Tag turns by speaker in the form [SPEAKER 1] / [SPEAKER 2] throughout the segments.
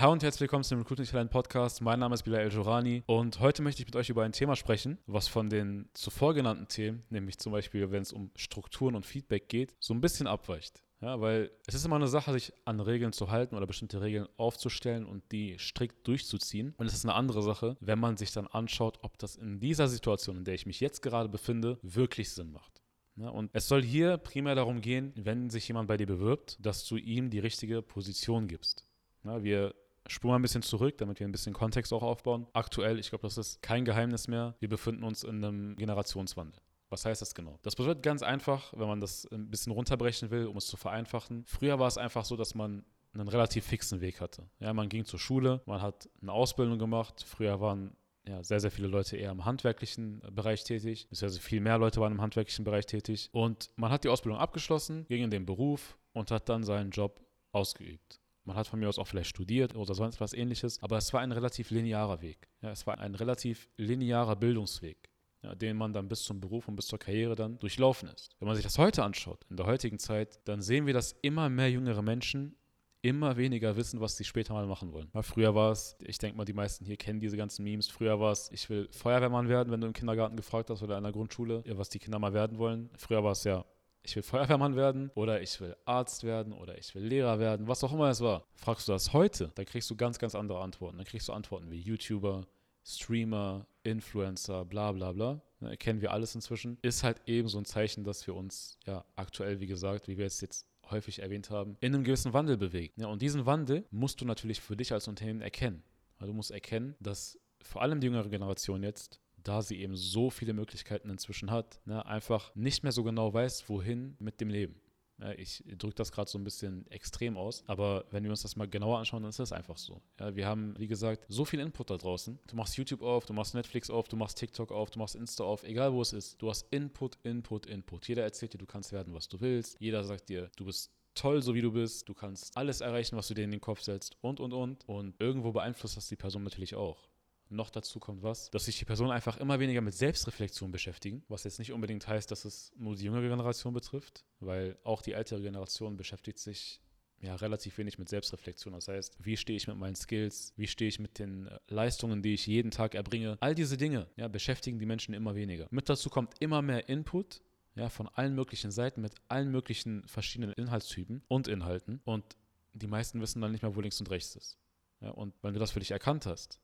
[SPEAKER 1] Hallo und herzlich willkommen zum Recruiting Talent Podcast. Mein Name ist Bilal El-Jorani und heute möchte ich mit euch über ein Thema sprechen, was von den zuvor genannten Themen, nämlich zum Beispiel, wenn es um Strukturen und Feedback geht, so ein bisschen abweicht. Ja, weil es ist immer eine Sache, sich an Regeln zu halten oder bestimmte Regeln aufzustellen und die strikt durchzuziehen. Und es ist eine andere Sache, wenn man sich dann anschaut, ob das in dieser Situation, in der ich mich jetzt gerade befinde, wirklich Sinn macht. Ja, und es soll hier primär darum gehen, wenn sich jemand bei dir bewirbt, dass du ihm die richtige Position gibst. Ja, wir spuren ein bisschen zurück, damit wir ein bisschen Kontext auch aufbauen. Aktuell, ich glaube, das ist kein Geheimnis mehr, wir befinden uns in einem Generationswandel. Was heißt das genau? Das bedeutet ganz einfach, wenn man das ein bisschen runterbrechen will, um es zu vereinfachen. Früher war es einfach so, dass man einen relativ fixen Weg hatte. Ja, man ging zur Schule, man hat eine Ausbildung gemacht. Früher waren ja, sehr, sehr viele Leute eher im handwerklichen Bereich tätig, beziehungsweise viel mehr Leute waren im handwerklichen Bereich tätig. Und man hat die Ausbildung abgeschlossen, ging in den Beruf und hat dann seinen Job ausgeübt. Man hat von mir aus auch vielleicht studiert oder sonst was ähnliches, aber es war ein relativ linearer Weg. Ja, es war ein relativ linearer Bildungsweg. Ja, den man dann bis zum Beruf und bis zur Karriere dann durchlaufen ist. Wenn man sich das heute anschaut, in der heutigen Zeit, dann sehen wir, dass immer mehr jüngere Menschen immer weniger wissen, was sie später mal machen wollen. Weil früher war es, ich denke mal, die meisten hier kennen diese ganzen Memes. Früher war es, ich will Feuerwehrmann werden, wenn du im Kindergarten gefragt hast oder in der Grundschule, was die Kinder mal werden wollen. Früher war es ja, ich will Feuerwehrmann werden oder ich will Arzt werden oder ich will Lehrer werden, was auch immer es war. Fragst du das heute, dann kriegst du ganz, ganz andere Antworten. Dann kriegst du Antworten wie YouTuber, Streamer, Influencer, bla bla bla. Ne, kennen wir alles inzwischen. Ist halt eben so ein Zeichen, dass wir uns ja aktuell, wie gesagt, wie wir es jetzt häufig erwähnt haben, in einem gewissen Wandel bewegen. Ja, und diesen Wandel musst du natürlich für dich als Unternehmen erkennen. Du musst erkennen, dass vor allem die jüngere Generation jetzt da sie eben so viele Möglichkeiten inzwischen hat, ne, einfach nicht mehr so genau weiß, wohin mit dem Leben. Ja, ich drücke das gerade so ein bisschen extrem aus, aber wenn wir uns das mal genauer anschauen, dann ist das einfach so. Ja, wir haben, wie gesagt, so viel Input da draußen. Du machst YouTube auf, du machst Netflix auf, du machst TikTok auf, du machst Insta auf, egal wo es ist. Du hast Input, Input, Input. Jeder erzählt dir, du kannst werden, was du willst. Jeder sagt dir, du bist toll, so wie du bist. Du kannst alles erreichen, was du dir in den Kopf setzt und, und, und. Und irgendwo beeinflusst das die Person natürlich auch. Noch dazu kommt was, dass sich die Personen einfach immer weniger mit Selbstreflexion beschäftigen, was jetzt nicht unbedingt heißt, dass es nur die jüngere Generation betrifft, weil auch die ältere Generation beschäftigt sich ja, relativ wenig mit Selbstreflexion. Das heißt, wie stehe ich mit meinen Skills, wie stehe ich mit den äh, Leistungen, die ich jeden Tag erbringe. All diese Dinge ja, beschäftigen die Menschen immer weniger. Mit dazu kommt immer mehr Input ja, von allen möglichen Seiten mit allen möglichen verschiedenen Inhaltstypen und Inhalten. Und die meisten wissen dann nicht mehr, wo links und rechts ist. Ja, und wenn du das für dich erkannt hast,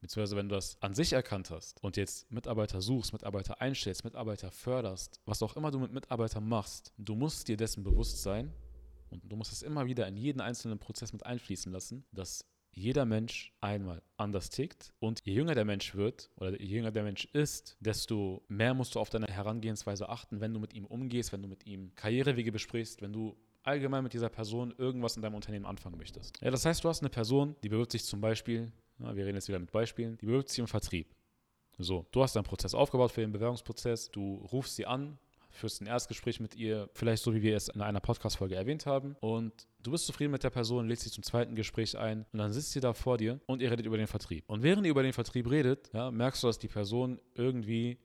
[SPEAKER 1] Beziehungsweise wenn du das an sich erkannt hast und jetzt Mitarbeiter suchst, Mitarbeiter einstellst, Mitarbeiter förderst, was auch immer du mit Mitarbeitern machst, du musst dir dessen bewusst sein und du musst es immer wieder in jeden einzelnen Prozess mit einfließen lassen, dass jeder Mensch einmal anders tickt und je jünger der Mensch wird oder je jünger der Mensch ist, desto mehr musst du auf deine Herangehensweise achten, wenn du mit ihm umgehst, wenn du mit ihm Karrierewege besprichst, wenn du allgemein mit dieser Person irgendwas in deinem Unternehmen anfangen möchtest. Ja, das heißt, du hast eine Person, die bewirbt sich zum Beispiel ja, wir reden jetzt wieder mit Beispielen. Die bewirbt sich im Vertrieb. So, du hast deinen Prozess aufgebaut für den Bewerbungsprozess. Du rufst sie an, führst ein Erstgespräch mit ihr, vielleicht so wie wir es in einer Podcast-Folge erwähnt haben. Und du bist zufrieden mit der Person, lädst sie zum zweiten Gespräch ein und dann sitzt sie da vor dir und ihr redet über den Vertrieb. Und während ihr über den Vertrieb redet, ja, merkst du, dass die Person irgendwie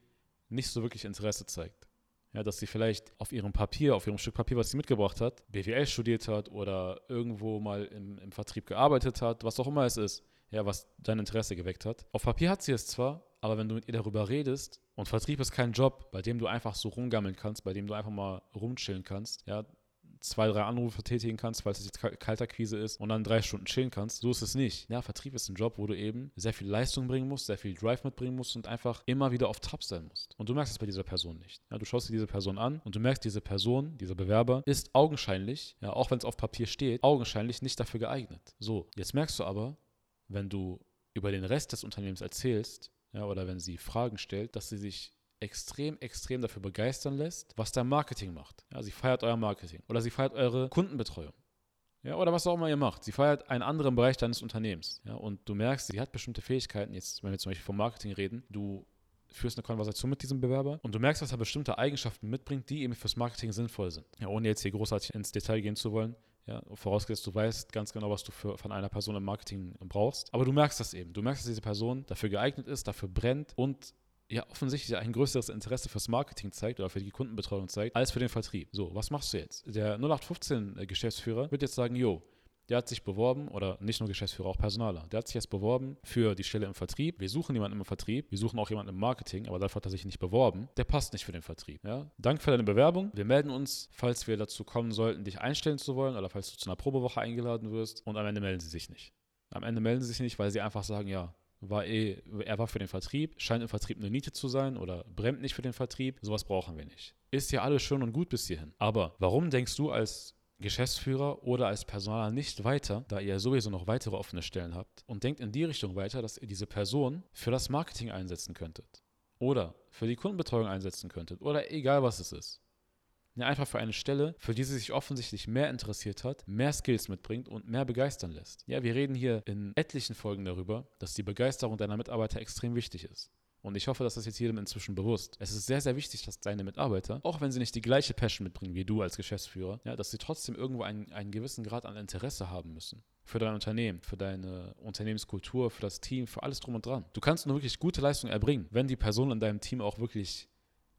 [SPEAKER 1] nicht so wirklich Interesse zeigt. Ja, dass sie vielleicht auf ihrem Papier, auf ihrem Stück Papier, was sie mitgebracht hat, BWL studiert hat oder irgendwo mal im, im Vertrieb gearbeitet hat, was auch immer es ist, ja, was dein Interesse geweckt hat. Auf Papier hat sie es zwar, aber wenn du mit ihr darüber redest, und Vertrieb ist kein Job, bei dem du einfach so rumgammeln kannst, bei dem du einfach mal rumchillen kannst, ja, zwei, drei Anrufe tätigen kannst, weil es jetzt Kalterquise ist und dann drei Stunden chillen kannst. So ist es nicht. Ja, Vertrieb ist ein Job, wo du eben sehr viel Leistung bringen musst, sehr viel Drive mitbringen musst und einfach immer wieder auf Top sein musst. Und du merkst es bei dieser Person nicht. Ja, du schaust dir diese Person an und du merkst, diese Person, dieser Bewerber ist augenscheinlich, ja, auch wenn es auf Papier steht, augenscheinlich nicht dafür geeignet. So, jetzt merkst du aber, wenn du über den Rest des Unternehmens erzählst, ja, oder wenn sie Fragen stellt, dass sie sich extrem, extrem dafür begeistern lässt, was dein Marketing macht. Ja, sie feiert euer Marketing oder sie feiert eure Kundenbetreuung. Ja, oder was auch immer ihr macht. Sie feiert einen anderen Bereich deines Unternehmens. Ja, und du merkst, sie hat bestimmte Fähigkeiten. Jetzt, wenn wir zum Beispiel vom Marketing reden, du führst eine Konversation mit diesem Bewerber und du merkst, dass er bestimmte Eigenschaften mitbringt, die eben fürs Marketing sinnvoll sind. Ja, ohne jetzt hier großartig ins Detail gehen zu wollen. Ja, vorausgesetzt, du weißt ganz genau, was du für, von einer Person im Marketing brauchst. Aber du merkst das eben. Du merkst, dass diese Person dafür geeignet ist, dafür brennt und ja offensichtlich ein größeres Interesse fürs Marketing zeigt oder für die Kundenbetreuung zeigt, als für den Vertrieb. So, was machst du jetzt? Der 0815-Geschäftsführer wird jetzt sagen, jo, der hat sich beworben, oder nicht nur Geschäftsführer, auch Personaler, der hat sich jetzt beworben für die Stelle im Vertrieb. Wir suchen jemanden im Vertrieb, wir suchen auch jemanden im Marketing, aber dafür hat er sich nicht beworben. Der passt nicht für den Vertrieb. Ja? Danke für deine Bewerbung. Wir melden uns, falls wir dazu kommen sollten, dich einstellen zu wollen oder falls du zu einer Probewoche eingeladen wirst und am Ende melden sie sich nicht. Am Ende melden sie sich nicht, weil sie einfach sagen, ja, war eh, er war für den Vertrieb, scheint im Vertrieb eine Niete zu sein oder brennt nicht für den Vertrieb. Sowas brauchen wir nicht. Ist ja alles schön und gut bis hierhin. Aber warum denkst du als Geschäftsführer oder als Personaler nicht weiter, da ihr sowieso noch weitere offene Stellen habt und denkt in die Richtung weiter, dass ihr diese Person für das Marketing einsetzen könntet oder für die Kundenbetreuung einsetzen könntet oder egal was es ist. Ja, einfach für eine Stelle, für die sie sich offensichtlich mehr interessiert hat, mehr Skills mitbringt und mehr begeistern lässt. Ja, wir reden hier in etlichen Folgen darüber, dass die Begeisterung deiner Mitarbeiter extrem wichtig ist. Und ich hoffe, dass das jetzt jedem inzwischen bewusst. Es ist sehr, sehr wichtig, dass deine Mitarbeiter, auch wenn sie nicht die gleiche Passion mitbringen wie du als Geschäftsführer, ja, dass sie trotzdem irgendwo einen, einen gewissen Grad an Interesse haben müssen. Für dein Unternehmen, für deine Unternehmenskultur, für das Team, für alles drum und dran. Du kannst nur wirklich gute Leistung erbringen, wenn die Personen in deinem Team auch wirklich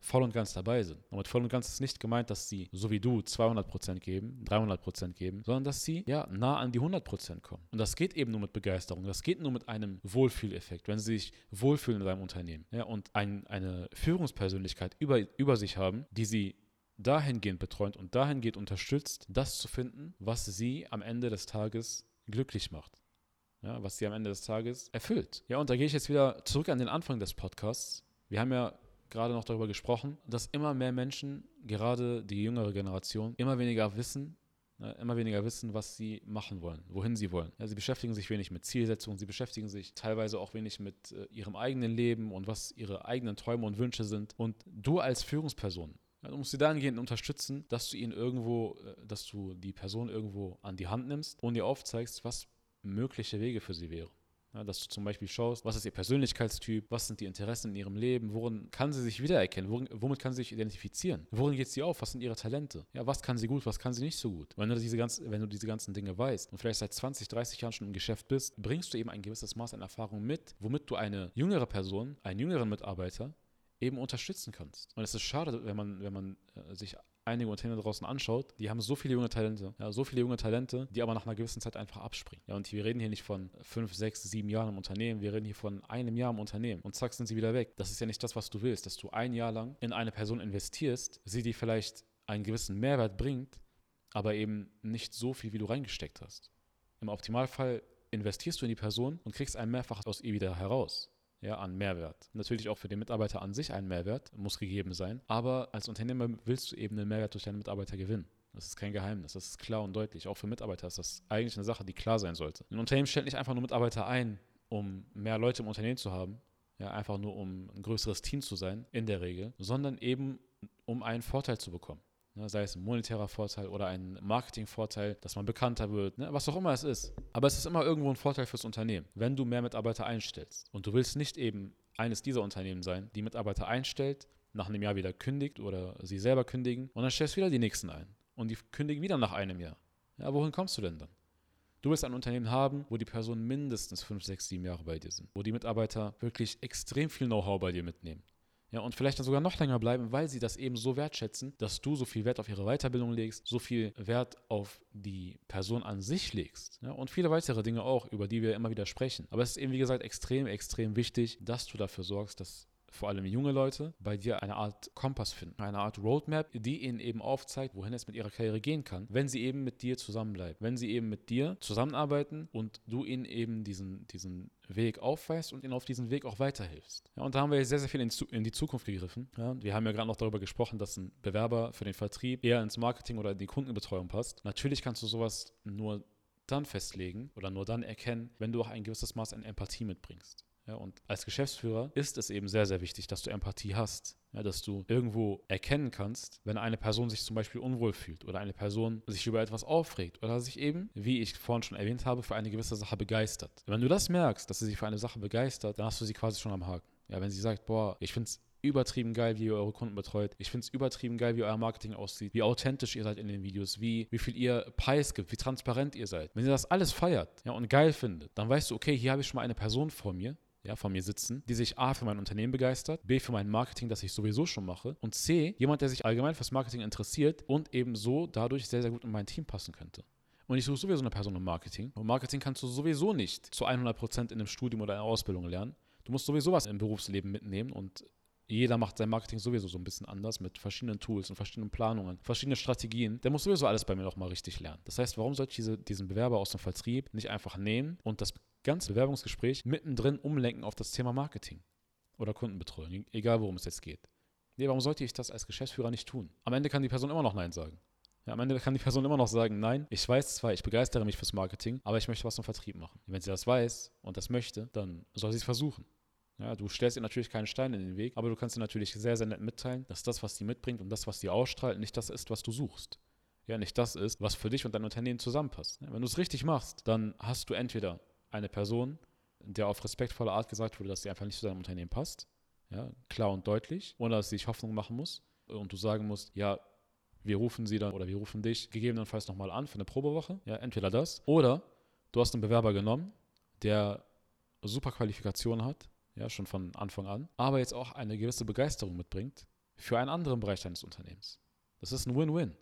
[SPEAKER 1] voll und ganz dabei sind. Und mit voll und ganz ist nicht gemeint, dass sie, so wie du, 200% geben, 300% geben, sondern dass sie ja nah an die 100% kommen. Und das geht eben nur mit Begeisterung. Das geht nur mit einem Wohlfühleffekt, wenn sie sich wohlfühlen in deinem Unternehmen ja, und ein, eine Führungspersönlichkeit über, über sich haben, die sie dahingehend betreut und dahingehend unterstützt, das zu finden, was sie am Ende des Tages glücklich macht. Ja, was sie am Ende des Tages erfüllt. Ja, und da gehe ich jetzt wieder zurück an den Anfang des Podcasts. Wir haben ja gerade noch darüber gesprochen, dass immer mehr Menschen, gerade die jüngere Generation, immer weniger wissen, ne, immer weniger wissen, was sie machen wollen, wohin sie wollen. Ja, sie beschäftigen sich wenig mit Zielsetzungen, sie beschäftigen sich teilweise auch wenig mit äh, ihrem eigenen Leben und was ihre eigenen Träume und Wünsche sind. Und du als Führungsperson, ja, du musst sie dahingehend unterstützen, dass du ihn irgendwo, äh, dass du die Person irgendwo an die Hand nimmst und ihr aufzeigst, was mögliche Wege für sie wären. Ja, dass du zum Beispiel schaust, was ist ihr Persönlichkeitstyp, was sind die Interessen in ihrem Leben, worin kann sie sich wiedererkennen, worin, womit kann sie sich identifizieren, worin geht sie auf, was sind ihre Talente, ja, was kann sie gut, was kann sie nicht so gut. Wenn du diese, ganz, wenn du diese ganzen Dinge weißt und vielleicht seit 20, 30 Jahren schon im Geschäft bist, bringst du eben ein gewisses Maß an Erfahrung mit, womit du eine jüngere Person, einen jüngeren Mitarbeiter eben unterstützen kannst. Und es ist schade, wenn man, wenn man äh, sich einige Unternehmen draußen anschaut, die haben so viele junge Talente, ja, so viele junge Talente, die aber nach einer gewissen Zeit einfach abspringen. Ja, und wir reden hier nicht von fünf, sechs, sieben Jahren im Unternehmen, wir reden hier von einem Jahr im Unternehmen und zack sind sie wieder weg. Das ist ja nicht das, was du willst, dass du ein Jahr lang in eine Person investierst, sie dir vielleicht einen gewissen Mehrwert bringt, aber eben nicht so viel, wie du reingesteckt hast. Im Optimalfall investierst du in die Person und kriegst ein Mehrfach aus ihr wieder heraus ja, an Mehrwert. Natürlich auch für den Mitarbeiter an sich ein Mehrwert, muss gegeben sein. Aber als Unternehmer willst du eben einen Mehrwert durch deine Mitarbeiter gewinnen. Das ist kein Geheimnis, das ist klar und deutlich. Auch für Mitarbeiter ist das eigentlich eine Sache, die klar sein sollte. Ein Unternehmen stellt nicht einfach nur Mitarbeiter ein, um mehr Leute im Unternehmen zu haben, ja, einfach nur um ein größeres Team zu sein, in der Regel, sondern eben um einen Vorteil zu bekommen. Ne, sei es ein monetärer Vorteil oder ein Marketingvorteil, dass man bekannter wird, ne, was auch immer es ist. Aber es ist immer irgendwo ein Vorteil fürs Unternehmen, wenn du mehr Mitarbeiter einstellst. Und du willst nicht eben eines dieser Unternehmen sein, die Mitarbeiter einstellt, nach einem Jahr wieder kündigt oder sie selber kündigen und dann stellst du wieder die nächsten ein. Und die kündigen wieder nach einem Jahr. Ja, wohin kommst du denn dann? Du willst ein Unternehmen haben, wo die Personen mindestens 5, 6, 7 Jahre bei dir sind, wo die Mitarbeiter wirklich extrem viel Know-how bei dir mitnehmen. Ja, und vielleicht dann sogar noch länger bleiben, weil sie das eben so wertschätzen, dass du so viel Wert auf ihre Weiterbildung legst, so viel Wert auf die Person an sich legst. Ja, und viele weitere Dinge auch, über die wir immer wieder sprechen. Aber es ist eben, wie gesagt, extrem, extrem wichtig, dass du dafür sorgst, dass vor allem junge Leute, bei dir eine Art Kompass finden, eine Art Roadmap, die ihnen eben aufzeigt, wohin es mit ihrer Karriere gehen kann, wenn sie eben mit dir zusammenbleiben, wenn sie eben mit dir zusammenarbeiten und du ihnen eben diesen, diesen Weg aufweist und ihnen auf diesen Weg auch weiterhilfst. Ja, und da haben wir sehr, sehr viel in, die Zukunft gegriffen. Ja, wir haben ja gerade noch darüber gesprochen, dass ein Bewerber für den Vertrieb eher ins Marketing oder in die Kundenbetreuung passt. Natürlich kannst du sowas nur dann festlegen oder nur dann erkennen, wenn du auch ein gewisses Maß an Empathie mitbringst. Ja, und als Geschäftsführer ist es eben sehr, sehr wichtig, dass du Empathie hast. Ja, dass du irgendwo erkennen kannst, wenn eine Person sich zum Beispiel unwohl fühlt oder eine Person sich über etwas aufregt oder sich eben, wie ich vorhin schon erwähnt habe, für eine gewisse Sache begeistert. Wenn du das merkst, dass sie sich für eine Sache begeistert, dann hast du sie quasi schon am Haken. Ja, wenn sie sagt, boah, ich finde es übertrieben geil, wie ihr eure Kunden betreut. Ich finde es übertrieben geil, wie euer Marketing aussieht, wie authentisch ihr seid in den Videos, wie, wie viel ihr Preis gibt, wie transparent ihr seid. Wenn ihr das alles feiert ja, und geil findet, dann weißt du, okay, hier habe ich schon mal eine Person vor mir, ja, vor mir sitzen, die sich A für mein Unternehmen begeistert, B für mein Marketing, das ich sowieso schon mache und C jemand, der sich allgemein fürs Marketing interessiert und eben so dadurch sehr, sehr gut in mein Team passen könnte. Und ich suche sowieso eine Person im Marketing. Und Marketing kannst du sowieso nicht zu 100% in einem Studium oder einer Ausbildung lernen. Du musst sowieso was im Berufsleben mitnehmen und jeder macht sein Marketing sowieso so ein bisschen anders mit verschiedenen Tools und verschiedenen Planungen, verschiedenen Strategien. Der muss sowieso alles bei mir nochmal richtig lernen. Das heißt, warum sollte ich diese, diesen Bewerber aus dem Vertrieb nicht einfach nehmen und das ganze Bewerbungsgespräch mittendrin umlenken auf das Thema Marketing oder Kundenbetreuung, egal worum es jetzt geht? Nee, warum sollte ich das als Geschäftsführer nicht tun? Am Ende kann die Person immer noch Nein sagen. Ja, am Ende kann die Person immer noch sagen, nein, ich weiß zwar, ich begeistere mich fürs Marketing, aber ich möchte was im Vertrieb machen. Wenn sie das weiß und das möchte, dann soll sie es versuchen. Ja, du stellst ihr natürlich keinen Stein in den Weg, aber du kannst ihr natürlich sehr, sehr nett mitteilen, dass das, was sie mitbringt und das, was sie ausstrahlt, nicht das ist, was du suchst. Ja, nicht das ist, was für dich und dein Unternehmen zusammenpasst. Wenn du es richtig machst, dann hast du entweder eine Person, der auf respektvolle Art gesagt wurde, dass sie einfach nicht zu deinem Unternehmen passt, ja, klar und deutlich, ohne dass sie sich Hoffnung machen muss und du sagen musst, ja, wir rufen sie dann oder wir rufen dich gegebenenfalls nochmal an für eine Probewoche, ja, entweder das oder du hast einen Bewerber genommen, der super Qualifikationen hat, ja, schon von Anfang an, aber jetzt auch eine gewisse Begeisterung mitbringt für einen anderen Bereich deines Unternehmens. Das ist ein Win-Win.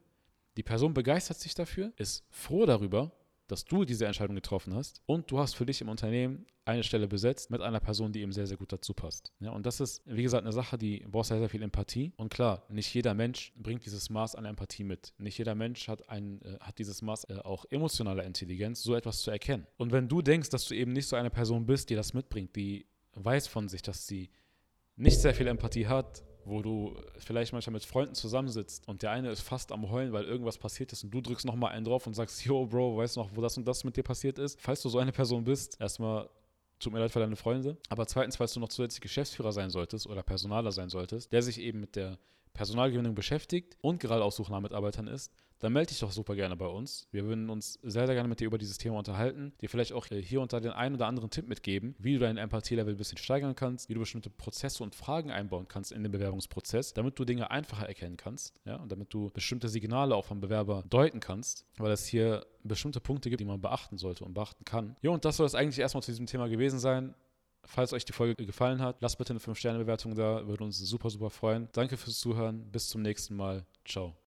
[SPEAKER 1] Die Person begeistert sich dafür, ist froh darüber, dass du diese Entscheidung getroffen hast und du hast für dich im Unternehmen eine Stelle besetzt mit einer Person, die eben sehr, sehr gut dazu passt. Ja, und das ist, wie gesagt, eine Sache, die braucht sehr, sehr viel Empathie. Und klar, nicht jeder Mensch bringt dieses Maß an Empathie mit. Nicht jeder Mensch hat, ein, äh, hat dieses Maß äh, auch emotionaler Intelligenz, so etwas zu erkennen. Und wenn du denkst, dass du eben nicht so eine Person bist, die das mitbringt, die weiß von sich, dass sie nicht sehr viel Empathie hat, wo du vielleicht manchmal mit Freunden zusammensitzt und der eine ist fast am Heulen, weil irgendwas passiert ist und du drückst nochmal einen drauf und sagst, yo, Bro, weißt du noch, wo das und das mit dir passiert ist? Falls du so eine Person bist, erstmal tut mir leid für deine Freunde, aber zweitens, falls du noch zusätzlich Geschäftsführer sein solltest oder Personaler sein solltest, der sich eben mit der Personalgewinnung beschäftigt und gerade auch Suche Mitarbeitern ist, dann melde dich doch super gerne bei uns. Wir würden uns sehr, sehr gerne mit dir über dieses Thema unterhalten, dir vielleicht auch hier und da den einen oder anderen Tipp mitgeben, wie du dein Empathie-Level ein bisschen steigern kannst, wie du bestimmte Prozesse und Fragen einbauen kannst in den Bewerbungsprozess, damit du Dinge einfacher erkennen kannst, ja, und damit du bestimmte Signale auch vom Bewerber deuten kannst, weil es hier bestimmte Punkte gibt, die man beachten sollte und beachten kann. Ja, und das soll es eigentlich erstmal zu diesem Thema gewesen sein. Falls euch die Folge gefallen hat, lasst bitte eine 5-Sterne-Bewertung da, würde uns super, super freuen. Danke fürs Zuhören, bis zum nächsten Mal. Ciao.